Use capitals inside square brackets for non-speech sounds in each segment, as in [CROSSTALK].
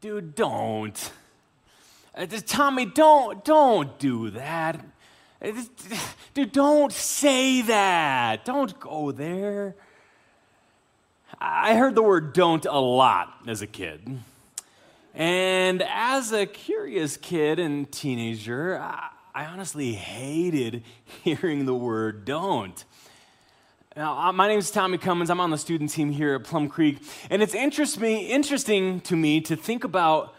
dude, don't. Uh, Tommy, don't, don't do that. Uh, dude, don't say that. Don't go there. I heard the word don't a lot as a kid. And as a curious kid and teenager, I, I honestly hated [LAUGHS] hearing the word don't. Now, uh, my name is Tommy Cummins. I'm on the student team here at Plum Creek. And it's interest me, interesting to me to think about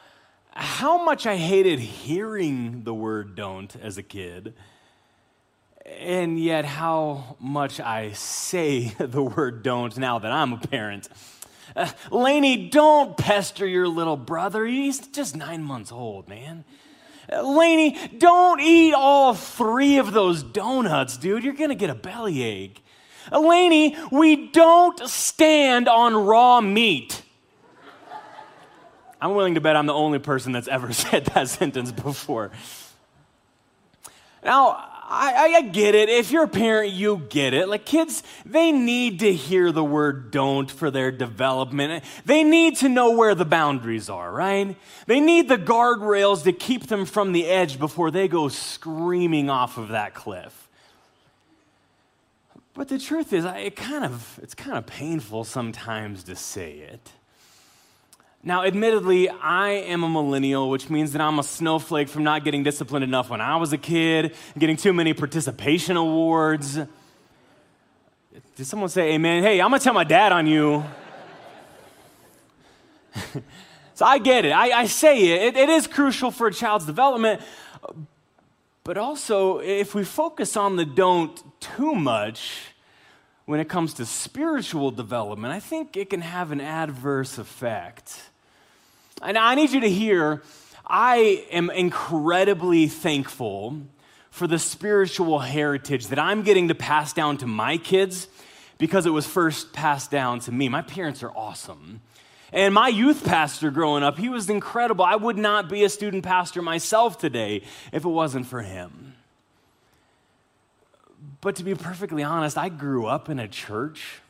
how much I hated hearing the word don't as a kid, and yet how much I say [LAUGHS] the word don't now that I'm a parent. Uh, Laney, don't pester your little brother. He's just nine months old, man. Uh, Laney, don't eat all three of those donuts, dude. You're going to get a bellyache. Elaney, we don't stand on raw meat. I'm willing to bet I'm the only person that's ever [LAUGHS] said that sentence before. Now, I, I, get it. If you're a parent, you get it. Like kids, they need to hear the word don't for their development. They need to know where the boundaries are, right? They need the guardrails to keep them from the edge before they go screaming off of that cliff. But the truth is, it kind of, it's kind of painful sometimes to say it. Now, admittedly, I am a millennial, which means that I'm a snowflake from not getting disciplined enough when I was a kid, getting too many participation awards. Did someone say amen? Hey, I'm gonna tell my dad on you. [LAUGHS] so I get it. I, I say it. it. It is crucial for a child's development. But also, if we focus on the don't too much, when it comes to spiritual development, I think it can have an adverse effect. And I need you to hear I am incredibly thankful for the spiritual heritage that I'm getting to pass down to my kids because it was first passed down to me. My parents are awesome. And my youth pastor growing up, he was incredible. I would not be a student pastor myself today if it wasn't for him. But to be perfectly honest, I grew up in a church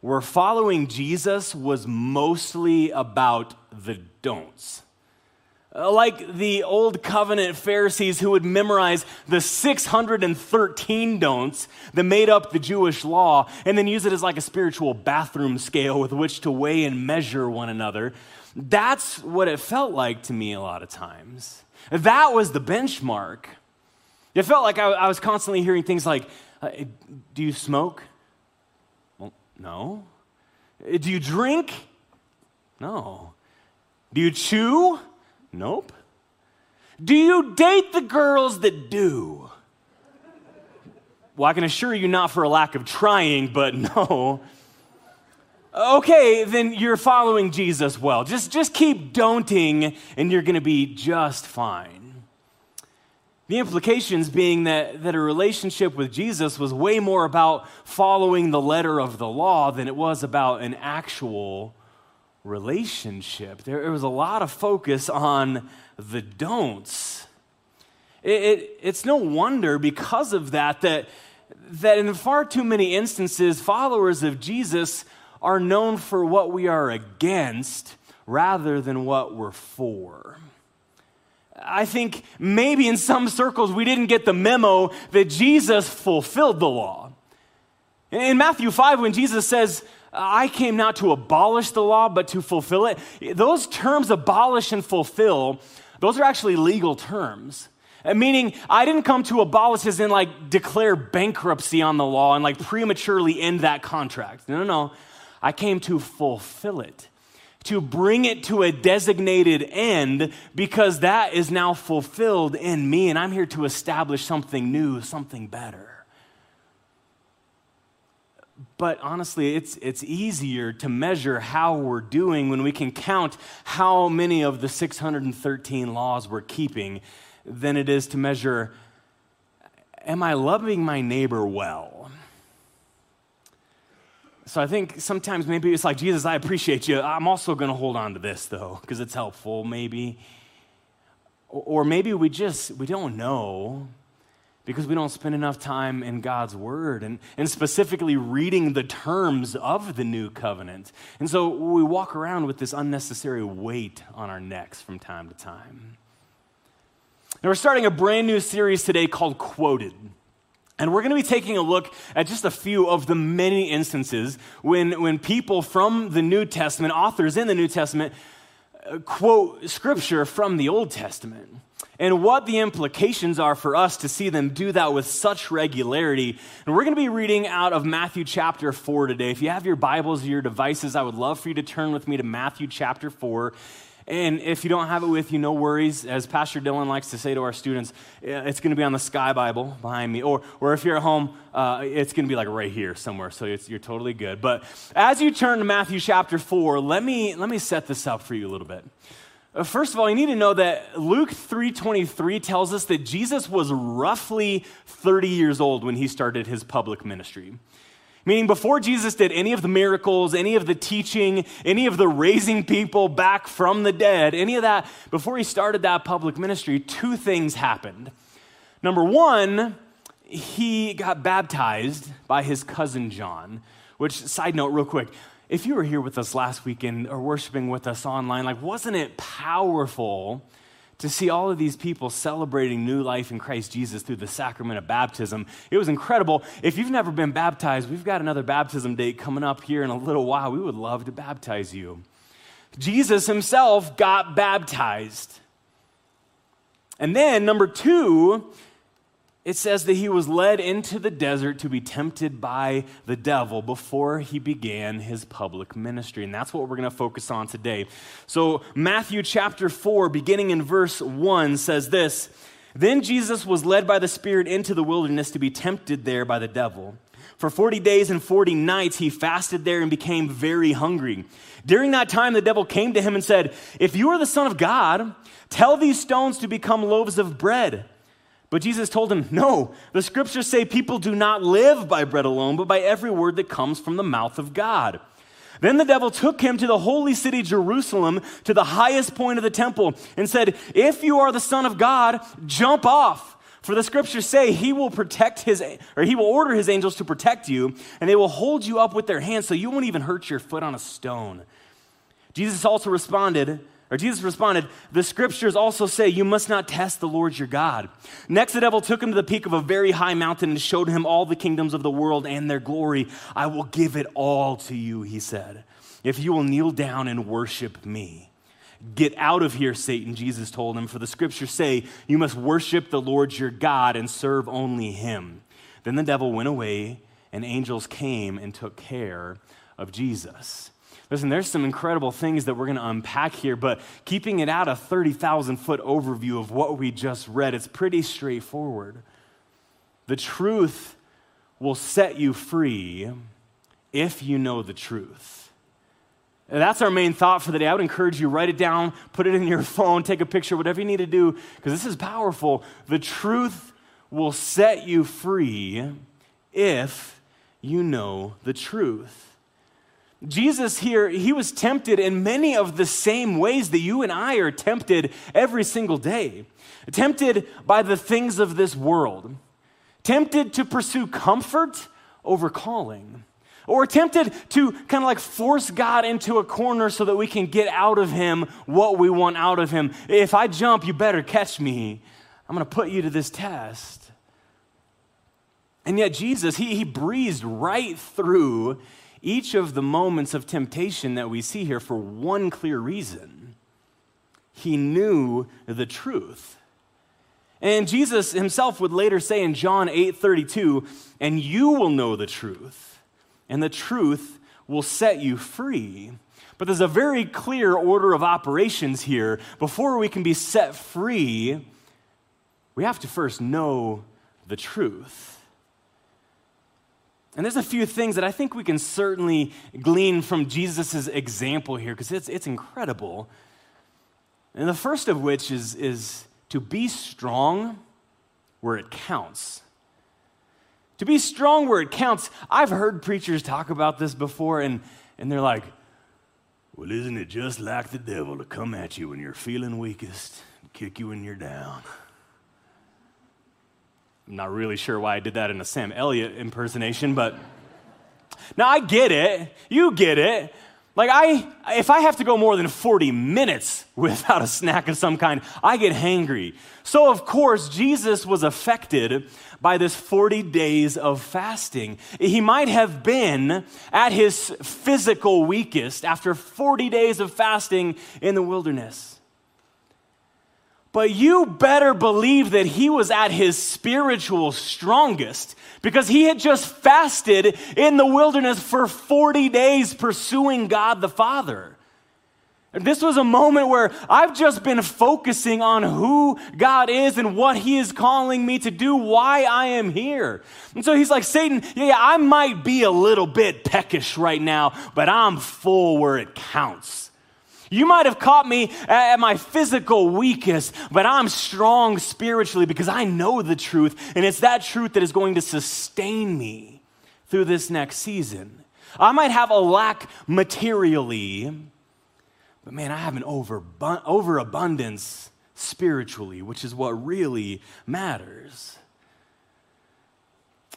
where following Jesus was mostly about the don'ts. Uh, like the old covenant Pharisees who would memorize the 613 don'ts that made up the Jewish law and then use it as like a spiritual bathroom scale with which to weigh and measure one another. That's what it felt like to me a lot of times. That was the benchmark. It felt like I, I was constantly hearing things like, uh, Do you smoke? Well, no. Uh, do you drink? No. Do you chew? Nope. Do you date the girls that do? Well, I can assure you not for a lack of trying, but [LAUGHS] no. Okay, then you're following Jesus well. Just, just keep don'ting and you're going to be just fine. The implications being that, that a relationship with Jesus was way more about following the letter of the law than it was about an actual relationship. There, was a lot of focus on the don'ts. It, it, it's no wonder because of that, that that in far too many instances, followers of Jesus are known for what we are against rather than what we're for. I think maybe in some circles we didn't get the memo that Jesus fulfilled the law. In Matthew 5, when Jesus says, I came not to abolish the law, but to fulfill it, those terms abolish and fulfill, those are actually legal terms. Uh, meaning, I didn't come to abolish as in like declare bankruptcy on the law and like prematurely end that contract. No, no, no. I came to fulfill it to bring it to a designated end because that is now fulfilled in me, and I'm here to establish something new, something better. But honestly, it's, it's easier to measure how we're doing when we can count how many of the 613 laws we're keeping than it is to measure am I loving my neighbor well? So I think sometimes maybe it's like, Jesus, I appreciate you. I'm also going to hold on to this, though, because it's helpful, maybe. Or maybe we just, we don't know because we don't spend enough time in God's Word and, and specifically reading the terms of the new covenant. And so we walk around with this unnecessary weight on our necks from time to time. Now, we're starting a brand new series today called Quoted. And we're going to be taking a look at just a few of the many instances when, when people from the New Testament, authors in the New Testament, uh, quote scripture from the Old Testament and what the implications are for us to see them do that with such regularity. And we're going to be reading out of Matthew chapter 4 today. If you have your Bibles or your devices, I would love for you to turn with me to Matthew chapter 4. And if you don't have it with you, no worries. As Pastor Dylan likes to say to our students, it's going to be on the Sky Bible behind me. Or, or if you're at home, uh, it's going to be like right here somewhere. So you're totally good. But as you turn to Matthew chapter 4, let me, let me set this up for you a little bit. Uh, first of all, you need to know that Luke 3:23 tells us that Jesus was roughly 30 years old when he started his public ministry. Meaning, before Jesus did any of the miracles, any of the teaching, any of the raising people back from the dead, any of that, before he started that public ministry, two things happened. Number one, he got baptized by his cousin John, which, side note, real quick, if you were here with us last weekend or worshiping with us online, like, wasn't it powerful? To see all of these people celebrating new life in Christ Jesus through the sacrament of baptism. It was incredible. If you've never been baptized, we've got another baptism date coming up here in a little while. We would love to baptize you. Jesus himself got baptized. And then, number two, it says that he was led into the desert to be tempted by the devil before he began his public ministry. And that's what we're going to focus on today. So, Matthew chapter 4, beginning in verse 1, says this Then Jesus was led by the Spirit into the wilderness to be tempted there by the devil. For 40 days and 40 nights he fasted there and became very hungry. During that time, the devil came to him and said, If you are the Son of God, tell these stones to become loaves of bread. But Jesus told him, No, the scriptures say people do not live by bread alone, but by every word that comes from the mouth of God. Then the devil took him to the holy city Jerusalem, to the highest point of the temple, and said, If you are the Son of God, jump off. For the scriptures say he will protect his, or he will order his angels to protect you, and they will hold you up with their hands so you won't even hurt your foot on a stone. Jesus also responded, or Jesus responded, The scriptures also say you must not test the Lord your God. Next, the devil took him to the peak of a very high mountain and showed him all the kingdoms of the world and their glory. I will give it all to you, he said, if you will kneel down and worship me. Get out of here, Satan, Jesus told him, for the scriptures say you must worship the Lord your God and serve only him. Then the devil went away, and angels came and took care of Jesus. Listen, there's some incredible things that we're going to unpack here, but keeping it out a 30,000 foot overview of what we just read, it's pretty straightforward. The truth will set you free if you know the truth. And that's our main thought for the day. I would encourage you write it down, put it in your [LAUGHS] phone, take a picture, whatever you need to do, because this is powerful. The truth will set you free if you know the truth. Jesus here, he was tempted in many of the same ways that you and I are tempted every single day. Tempted by the things of this world, tempted to pursue comfort over calling, or tempted to kind of like force God into a corner so that we can get out of him what we want out of him. If I jump, you better catch me. I'm going to put you to this test. And yet, Jesus, he, he breezed right through each of the moments of temptation that we see here for one clear reason he knew the truth. And Jesus himself would later say in John 8 32, and you will know the truth, and the truth will set you free. But there's a very clear order of operations here. Before we can be set free, we have to first know the truth. And there's a few things that I think we can certainly glean from Jesus' example here because it's, it's incredible. And the first of which is, is to be strong where it counts. To be strong where it counts. I've heard preachers talk about this before, and, and they're like, well, isn't it just like the devil to come at you when you're feeling weakest, kick you when you're down? I'm not really sure why I did that in a Sam Elliott impersonation, but now I get it. You get it. Like I if I have to go more than 40 minutes [LAUGHS] without a snack of some kind, I get hangry. So of course Jesus was affected by this 40 days of fasting. He might have been at his physical weakest after 40 days of fasting in the wilderness. But you better believe that he was at his spiritual strongest because he had just fasted in the wilderness for 40 days pursuing God the Father. This was a moment where I've just been focusing on who God is and what He is calling me to do, why I am here. And so He's like, Satan, yeah, I might be a little bit peckish right now, but I'm full where it counts. You might have caught me at my physical weakest, but I'm strong spiritually because I know the truth, and it's that truth that is going to sustain me through this next season. I might have a lack materially, but man, I have an overabundance spiritually, which is what really matters.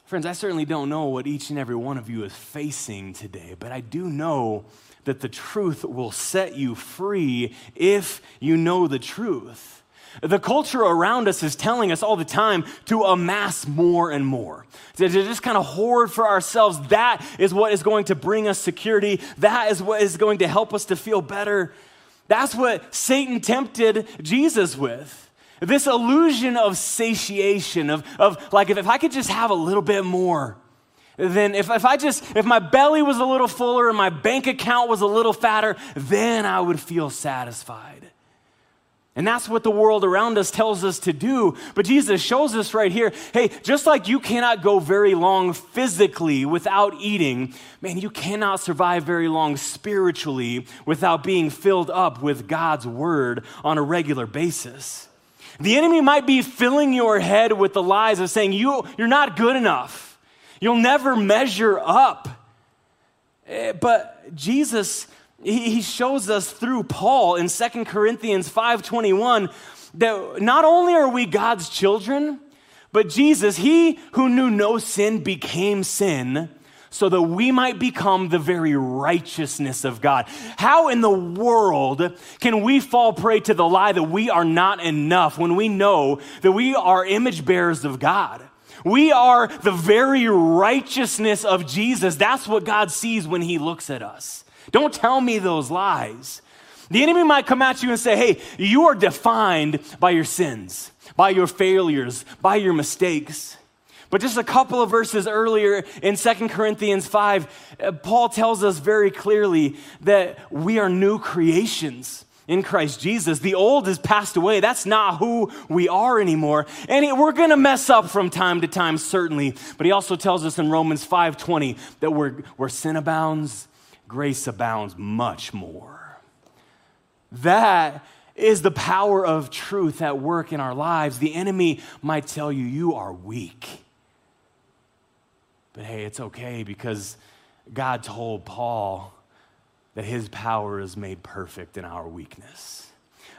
Friends, I certainly don't know what each and every one of you is facing today, but I do know that the truth will set you free if you know the truth. The culture around us is telling us all the time to amass more and more, to, just kind of hoard for ourselves. That is what is going to bring us security. That is what is going to help us to feel better. That's what Satan tempted Jesus with. This illusion of satiation, of, of like, if, if I could just have a little bit more, then if, if I just, if my belly was a little fuller and my bank account was a little fatter, then I would feel satisfied. And that's what the world around us tells us to do. But Jesus shows us right here hey, just like you cannot go very long physically without eating, man, you cannot survive very long spiritually without being filled up with God's word on a regular basis. The enemy might be filling your head with the lies of saying you, you're not good enough. You'll never measure up. Eh, but Jesus, he shows us through Paul in 2 Corinthians 5:21 that not only are we God's children, but Jesus, he who knew no sin became sin so that we might become the very righteousness of God. How in the world can we fall prey to the lie that we are not enough when we know that we are image bearers of God? We are the very righteousness of Jesus. That's what God sees when he looks at us. Don't tell me those lies. The enemy might come at you and say, hey, you are defined by your sins, by your failures, by your mistakes. But just a couple of verses earlier in 2 Corinthians 5, uh, Paul tells us very clearly that we are new creations in Christ Jesus. The old has passed away. That's not who we are anymore. And we're going to mess up from time to time, certainly. But he also tells us in Romans 5.20 that where, where sin abounds, grace abounds much more. That is the power of truth at work in our lives. The enemy might tell you, you are weak. But hey, it's okay because God told Paul, that his power is made perfect in our weakness.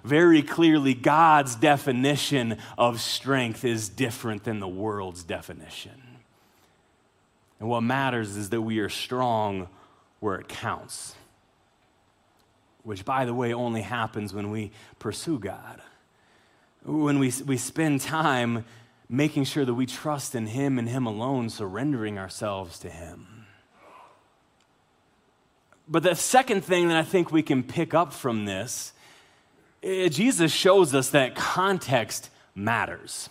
Very clearly, God's definition of strength is different than the world's definition. And what matters is that we are strong where it counts, which, by the way, only happens when we pursue God. When we, we spend time making sure that we trust in Him and Him alone, surrendering ourselves to Him. But the second thing that I think we can pick up from this, eh, Jesus shows us that context matters.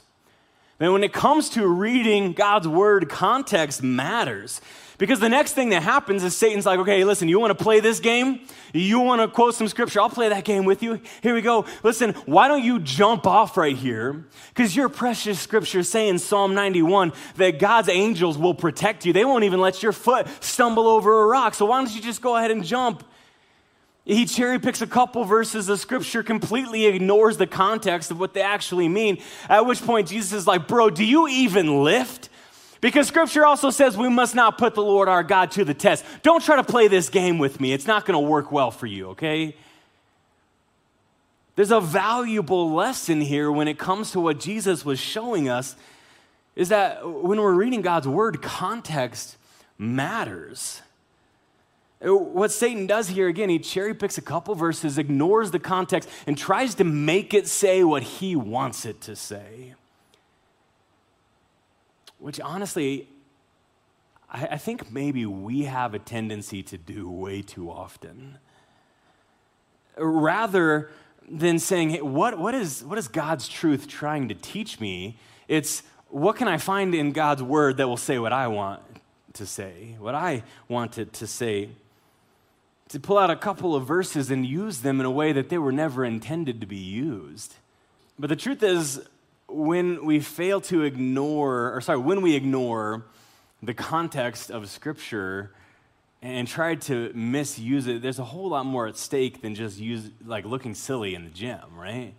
And when it comes to reading God's word, context matters. Because the next thing that happens is Satan's like, okay, listen, you want to play this game? You want to quote some scripture? I'll play that game with you. Here we go. Listen, why don't you jump off right here? Because your precious scripture say in Psalm 91 that God's angels will protect you. They won't even let your foot stumble over a rock. So why don't you just go ahead and jump? He cherry picks a couple verses of scripture, completely ignores the context of what they actually mean. At which point, Jesus is like, Bro, do you even lift? Because scripture also says we must not put the Lord our God to the test. Don't try to play this game with me, it's not going to work well for you, okay? There's a valuable lesson here when it comes to what Jesus was showing us. is that when we're reading God's word, context matters. What Satan does here, again, he cherry picks a couple verses, ignores the context, and tries to make it say what he wants it to say. Which honestly, I, think maybe we have a tendency to do way too often. Rather than saying, hey, what, what, is, what is God's truth trying to teach me? It's what can I find in God's word that will say what I want to say, what I wanted to say? To pull out a couple of verses and use them in a way that they were never intended to be used. But the truth is, when we fail to ignore, or sorry, when we ignore the context of Scripture and try to misuse it, there's a whole lot more at stake than just use, like looking silly in the gym, right?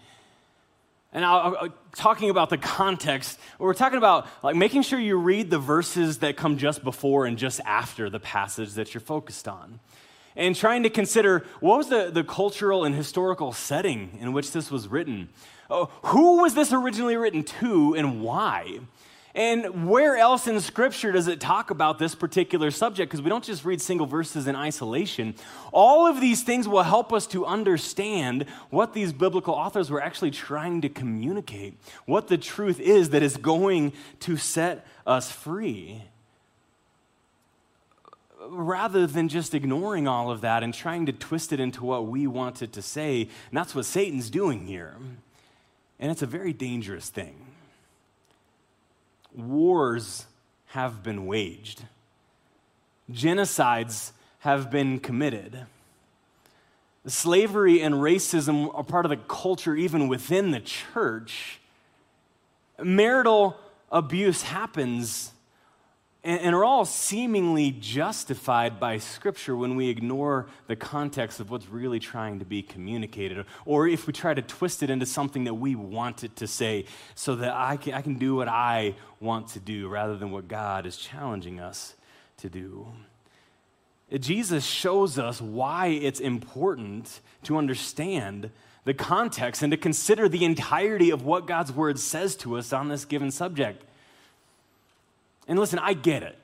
And I'll, I'll, talking about the context, we're talking about like making sure you read the verses that come just before and just after the passage that you're focused on. And trying to consider what was the, the cultural and historical setting in which this was written? Oh, who was this originally written to and why? And where else in Scripture does it talk about this particular subject? Because we don't just read single verses in isolation. All of these things will help us to understand what these biblical authors were actually trying to communicate, what the truth is that is going to set us free. Rather than just ignoring all of that and trying to twist it into what we want it to say, and that's what Satan's doing here. And it's a very dangerous thing wars have been waged, genocides have been committed. Slavery and racism are part of the culture even within the church. Marital abuse happens and, are all seemingly justified by Scripture when we ignore the context of what's really trying to be communicated, or if we try to twist it into something that we want it to say so that I can, I can do what I want to do rather than what God is challenging us to do. Jesus shows us why it's important to understand the context and to consider the entirety of what God's word says to us on this given subject. And listen, I get it.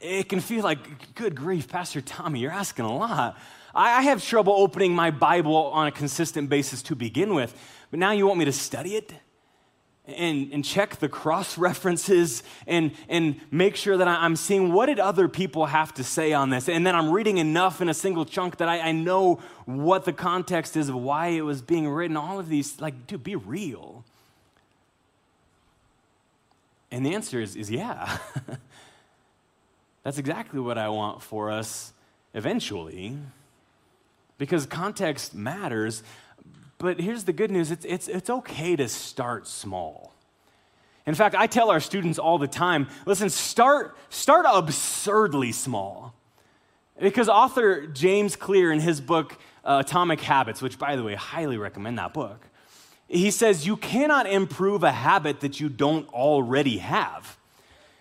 It can feel like, good grief, Pastor Tommy, you're asking a lot. I have trouble opening my Bible on a consistent basis to begin with, but now you want me to study it? and, and check the cross [LAUGHS] references and, and make sure that I'm seeing what did other people have to say on this. And then I'm reading enough in a single chunk that I, I know what the context is of why it was being written. All of these, like, dude, be real. And the answer is, is yeah. [LAUGHS] That's exactly what I want for us eventually. Because context matters. But here's the good news it's, it's, it's okay to start small. In fact, I tell our students all the time listen, start, start absurdly small. Because author James Clear, in his book uh, Atomic Habits, which, by the way, highly recommend that book, he says, You cannot improve a habit that you don't already have.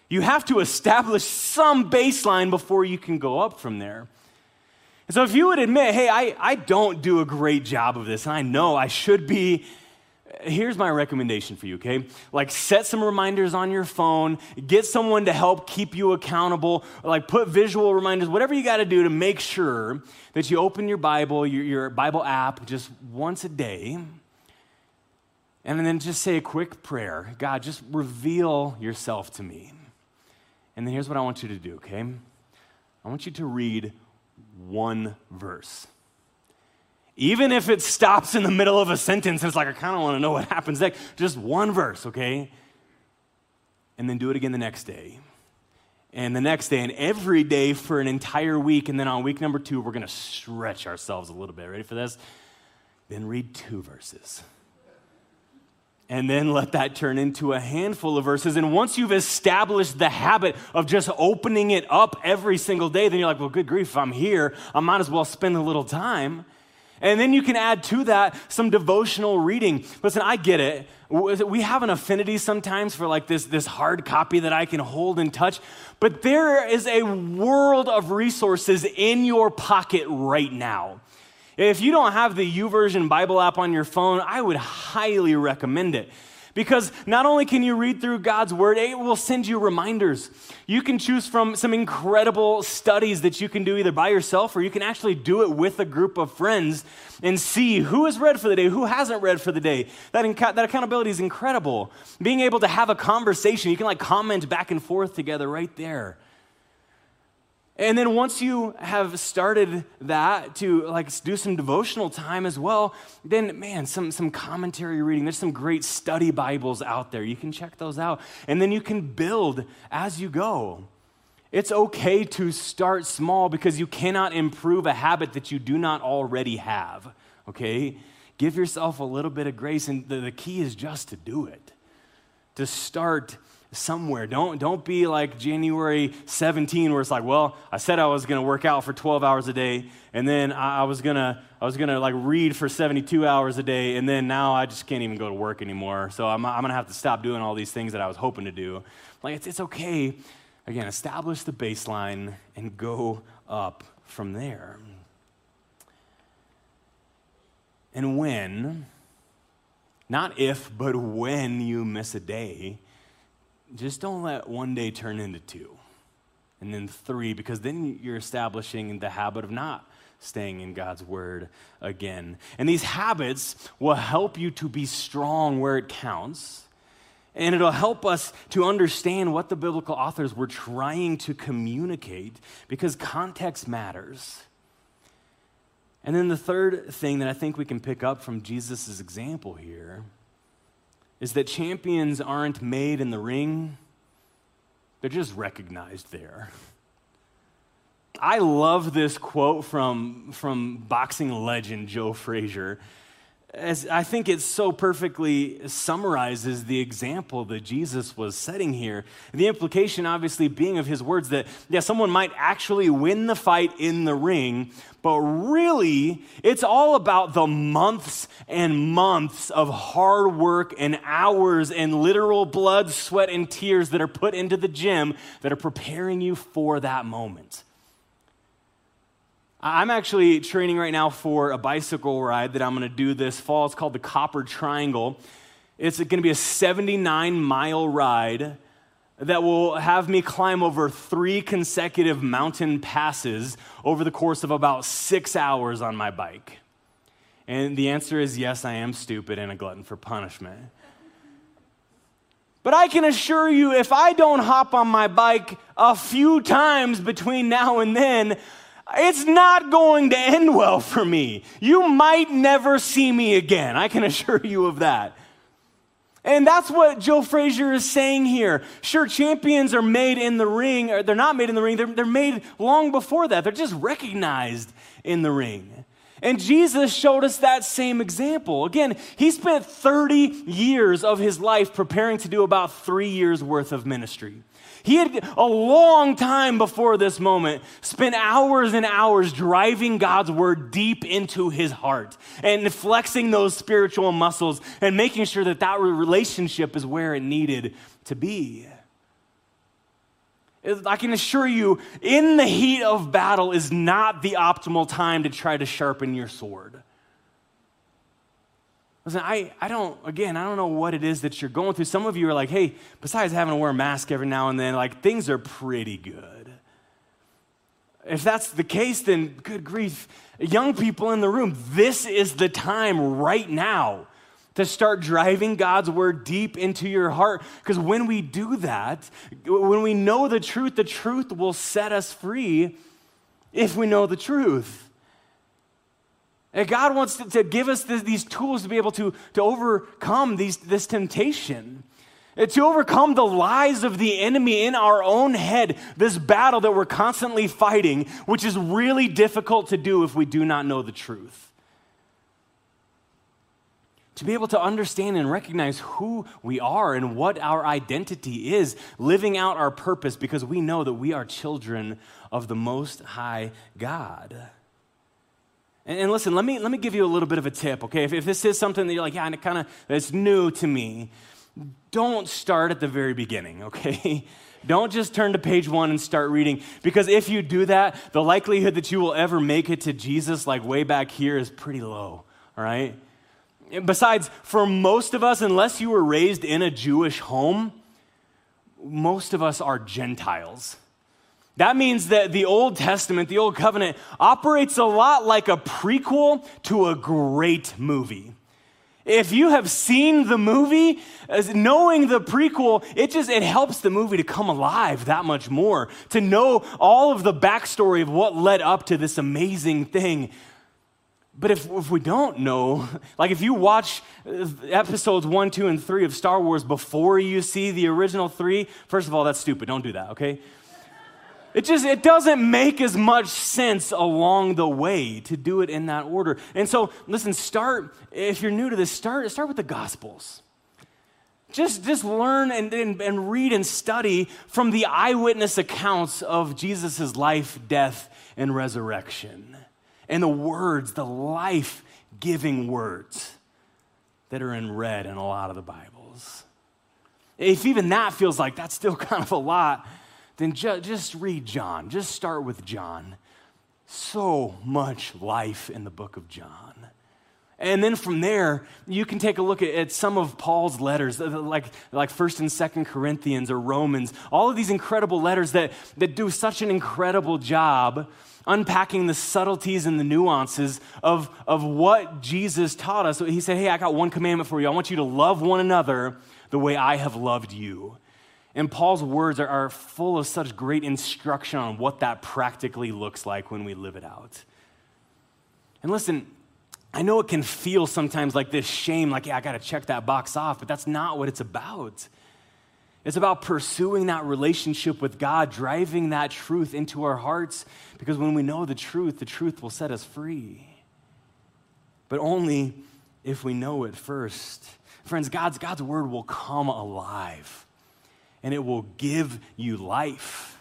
You have to establish some baseline before you can go up from there. And so, if you would admit, hey, I, I don't do a great job of this, and I know I should be, here's my recommendation for you, okay? Like, set some reminders on your phone, get someone to help keep you accountable, like, put visual reminders, whatever you got to do to make sure that you open your Bible, your, your Bible app, just once a day and then just say a quick prayer God, just reveal yourself to me. And then here's what I want you to do, okay? I want you to read one verse. Even if it stops in the middle of a sentence it's like, I kind of want to know what happens next, just one verse, okay? And then do it again the next day. And the next day, and every day for an entire week. And then on week number two, we're going to stretch ourselves a little bit. Ready for this? Then read two verses and then let that turn into a handful of verses. And once you've established the habit of just opening it up every single day, then you're like, well, good grief, if I'm here, I might as well spend a little time. And then you can add to that some devotional reading. Listen, I get it. We have an affinity sometimes for like this, this hard copy that I can hold and touch, but there is a world of resources in your pocket right now. If you don't have the YouVersion Bible app on your phone, I would highly recommend it Because not only can you read through God's word, it will send you reminders. You can choose from some incredible studies that you can do either by yourself or you can actually do it with a group of friends and see who has read for the day, who hasn't read for the day. That, inca- that accountability is incredible. Being able to have a conversation, you can like comment back and forth together right there. And then once you have started that to like do some devotional time as well, then man, some, some commentary reading. There's some great study Bibles out there. You can check those out. And then you can build as you go. It's okay to start small because you cannot improve a habit that you do not already have. Okay? Give yourself a little bit of grace, and the, the key is just to do it. To start somewhere. Don't, don't be like January 17 where it's like, well, I said I was going to work out for 12 hours a day and then I, I was going to I was going to like read for 72 hours a day and then now I just can't even go to work anymore. So I'm, I'm going to have to stop doing all these things that I was hoping to do. Like it's, it's okay. Again, establish the baseline and go up from there. And when, not if, but when you miss a day, just don't let one day turn into two and then three, because then you're establishing the habit of not staying in God's word again. And these habits will help you to be strong where it counts. And it'll help us to understand what the biblical authors were trying to communicate because context matters. And then the third thing that I think we can pick up from Jesus' example here is that champions aren't made in the ring, they're just recognized there. I love this quote from, from boxing legend Joe Frazier as I think it so perfectly summarizes the example that Jesus was setting here. The implication, obviously, being of his words that, yeah, someone might actually win the fight in the ring, but really, it's all about the months and months of hard work and hours and literal blood, sweat, and tears that are put into the gym that are preparing you for that moment. I'm actually training right now for a bicycle ride that I'm going to do this fall. It's called the Copper Triangle. It's going to be a 79 mile ride that will have me climb over three consecutive mountain passes over the course of about six hours on my bike. And the answer is yes, I am stupid and a glutton for punishment. But I can assure you, if I don't hop on my bike a few times between now and then, it's not going to end well for me. You might never see me again. I can [LAUGHS] assure you of that. And that's what Joe Frazier is saying here. Sure, champions are made in the ring, or they're not made in the ring, they're, they're made long before that. They're just recognized in the ring. And Jesus showed us that same example. Again, he spent 30 years of his life preparing to do about three years worth of ministry. He had a long time before this moment spent hours and hours driving God's word deep into his heart and flexing those spiritual muscles and making sure that that relationship is where it needed to be. I can assure you, in the heat of battle is not the optimal time to try to sharpen your sword. Listen, I, I don't, again, I don't know what it is that you're going through. Some of you are like, hey, besides having to wear a mask every now and then, like things are pretty good. If that's the case, then good grief. Young people in the room, this is the time right now to start driving God's word deep into your heart. Because when we do that, when we know the truth, the truth will set us free if we know the truth. And God wants to, to give us this, these tools to be able to, to overcome these, this temptation, to overcome the lies of the enemy in our own head, this battle that we're constantly fighting, which is really difficult to do if we do not know the truth. To be able to understand and recognize who we are and what our identity is, living out our purpose because we know that we are children of the Most High God. And, and listen, let me, let me give you a little bit of a tip, okay? If, if this is something that you're like, yeah, and it kind of, it's new to me, don't start at the very beginning, okay? [LAUGHS] Don't just turn to page one and start reading, because if you do that, the likelihood that you will ever make it to Jesus, like way back here, is pretty low, all right? Besides, for most of us, unless you were raised in a Jewish home, most of us are Gentiles. That means that the Old Testament, the Old Covenant, operates a lot like a prequel to a great movie. If you have seen the movie, knowing the prequel, it just it helps the movie to come alive that much more. To know all of the backstory of what led up to this amazing thing. But if, if we don't know, like if you watch uh, episodes one, two, and three of Star Wars before you see the original three, first of all, that's stupid. Don't do that, okay? It just it doesn't make as much sense along the way to do it in that order. And so, listen, start if you're new to this, start start with the gospels. Just, just learn and, and, and read and study from the eyewitness accounts of Jesus' life, death, and resurrection. And the words, the life giving words that are in red in a lot of the Bibles. If even that feels like that's still [LAUGHS] kind of a lot, then ju- just read John. Just start with John. So much life in the book of John. And then from there, you can take a look at, at, some of Paul's letters, like, like 1st and 2nd Corinthians or Romans, all of these incredible letters that, that do such an incredible job unpacking the subtleties and the nuances of, of what Jesus taught us. He said, Hey, I got one commandment for you. I want you to love one another the way I have loved you. And Paul's words are, are full of such great instruction on what that practically looks like when we live it out. And listen, I know it can feel sometimes like this shame, like, yeah, I got to check that box off, but that's not what it's about. It's about pursuing that relationship with God, driving that truth into our hearts, because when we know the truth, the truth will set us free. But only if we know it first. Friends, God's, God's word will come alive and it will give you life.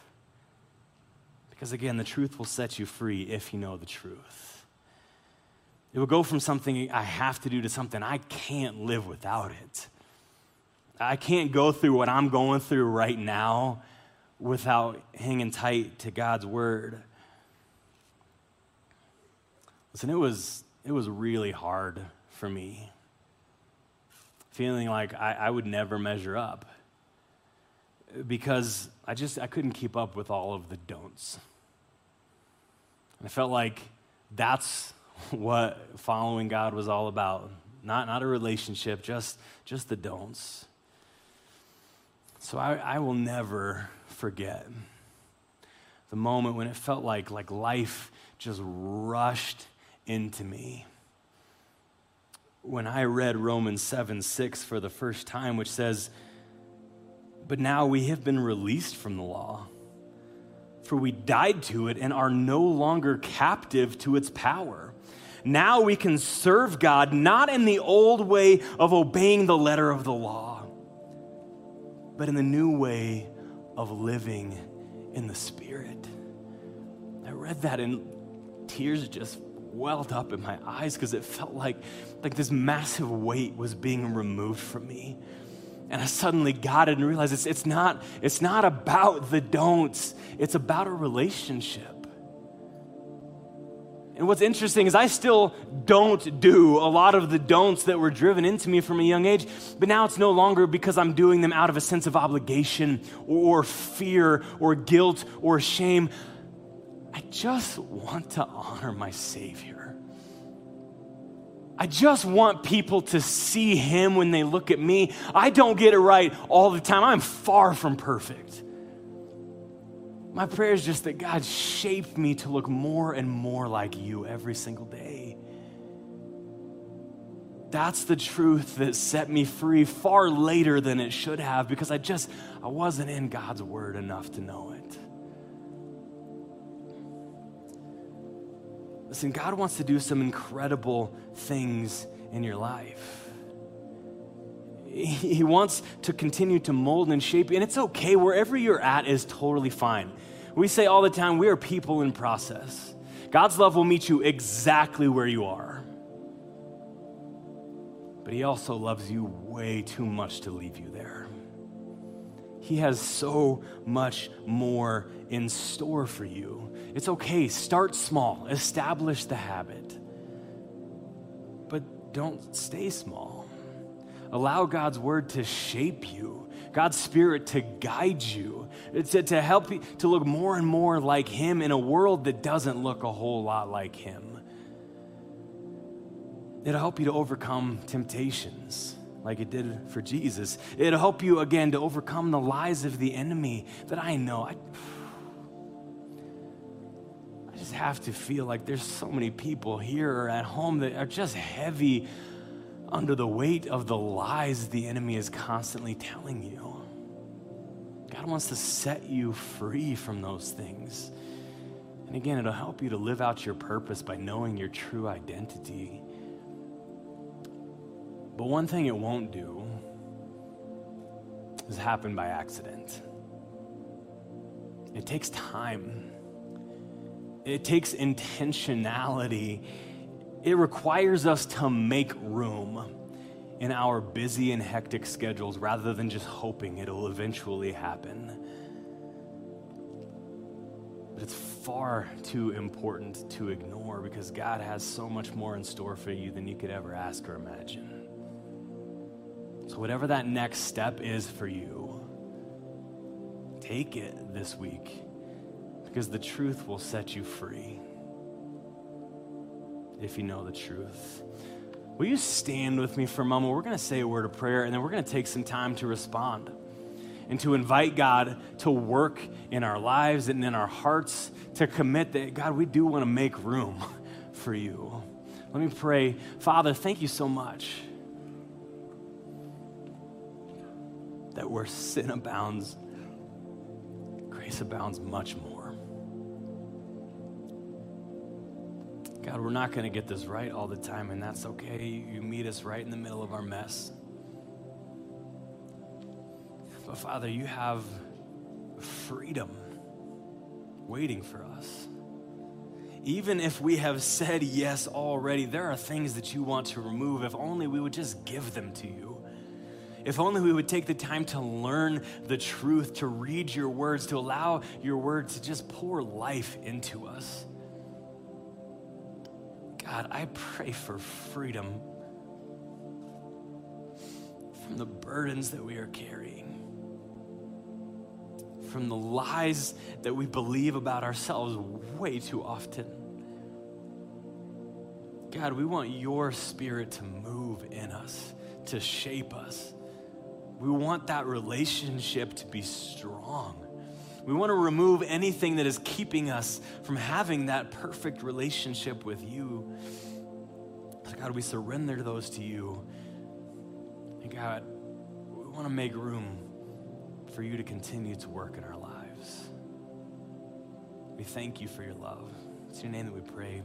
Because again, the truth will set you free if you know the truth. It will go from something I have to do to something I can't live without it. I can't go through what I'm going through right now without hanging tight to God's word. Listen, it was, it was really hard for me, feeling like I, I would never measure up because I just I couldn't keep up with all of the don'ts. I felt like that's what following God was all about. Not, not a relationship, just, just the don'ts. So I, I will never forget the moment when it felt like, like life just rushed into me. When I read Romans 7 6 for the first time, which says, but now we have been released from the law. For we died to it and are no longer captive to its power. Now we can serve God not in the old way of obeying the letter of the law, but in the new way of living in the Spirit. I read that and tears just welled up in my eyes because it felt like, like this massive weight was being removed from me. And I suddenly got it and realized it's, it's, not, it's not about the don'ts, it's about a relationship. And what's interesting is I still don't do a lot of the don'ts that were driven into me from a young age, but now it's no longer because I'm doing them out of a sense of obligation or fear or guilt or shame. I just want to honor my Savior. I just want people to see him when they look at me. I don't get it right all the time. I'm far from perfect. My prayer is just that God shaped me to look more and more like you every single day. That's the truth that set me free far later than it should have because I just I wasn't in God's word enough to know it. Listen, God wants to do some incredible things in your life. He wants to continue to mold and shape you, and it's okay. Wherever you're at is totally fine. We say all the time, we are people in process. God's love will meet you exactly where you are. But He also loves you way too much to leave you there. He has so much more in store for you. It's okay, start small, establish the habit but don't stay small. Allow God's word to shape you, God's spirit to guide you, to, to help you to look more and more like Him in a world that doesn't look a whole lot like Him. It'll help you to overcome temptations like it did for Jesus. It'll help you again to overcome the lies of the enemy that I know. I just have to feel like there's so many people here or at home that are just heavy under the weight of the lies the enemy is constantly telling you. God wants to set you free from those things. And again, it'll help you to live out your purpose by knowing your true identity. But one thing it won't do is happen by accident. It takes time, it takes intentionality. It requires us to make room in our busy and hectic schedules rather than just hoping it'll eventually happen. But it's far too important to ignore because God has so much more in store for you than you could ever ask or imagine. So, whatever that next step is for you, take it this week because the truth will set you free if you know the truth. Will you stand with me for a moment? We're going to say a word of prayer and then we're going to take some time to respond and to invite God to work in our lives and in our hearts to commit that, God, we do want to make room for you. Let me pray. Father, thank you so much that where sin abounds, grace abounds much more. God, we're not going to get this right all the time, and that's okay. You meet us right in the middle of our mess. But Father, you have freedom waiting for us. Even if we have said yes already, there are things that you want to remove. If only we would just give them to you. If only we would take the time to learn the truth, to read your words, to allow your word to just pour life into us. God, I pray for freedom from the burdens that we are carrying, from the lies that we believe about ourselves way too often. God, we want your spirit to move in us, to shape us. We want that relationship to be strong. We want to remove anything that is keeping us from having that perfect relationship with you. God, we surrender those to you. And God, we want to make room for you to continue to work in our lives. We thank you for your love. It's your name that we pray.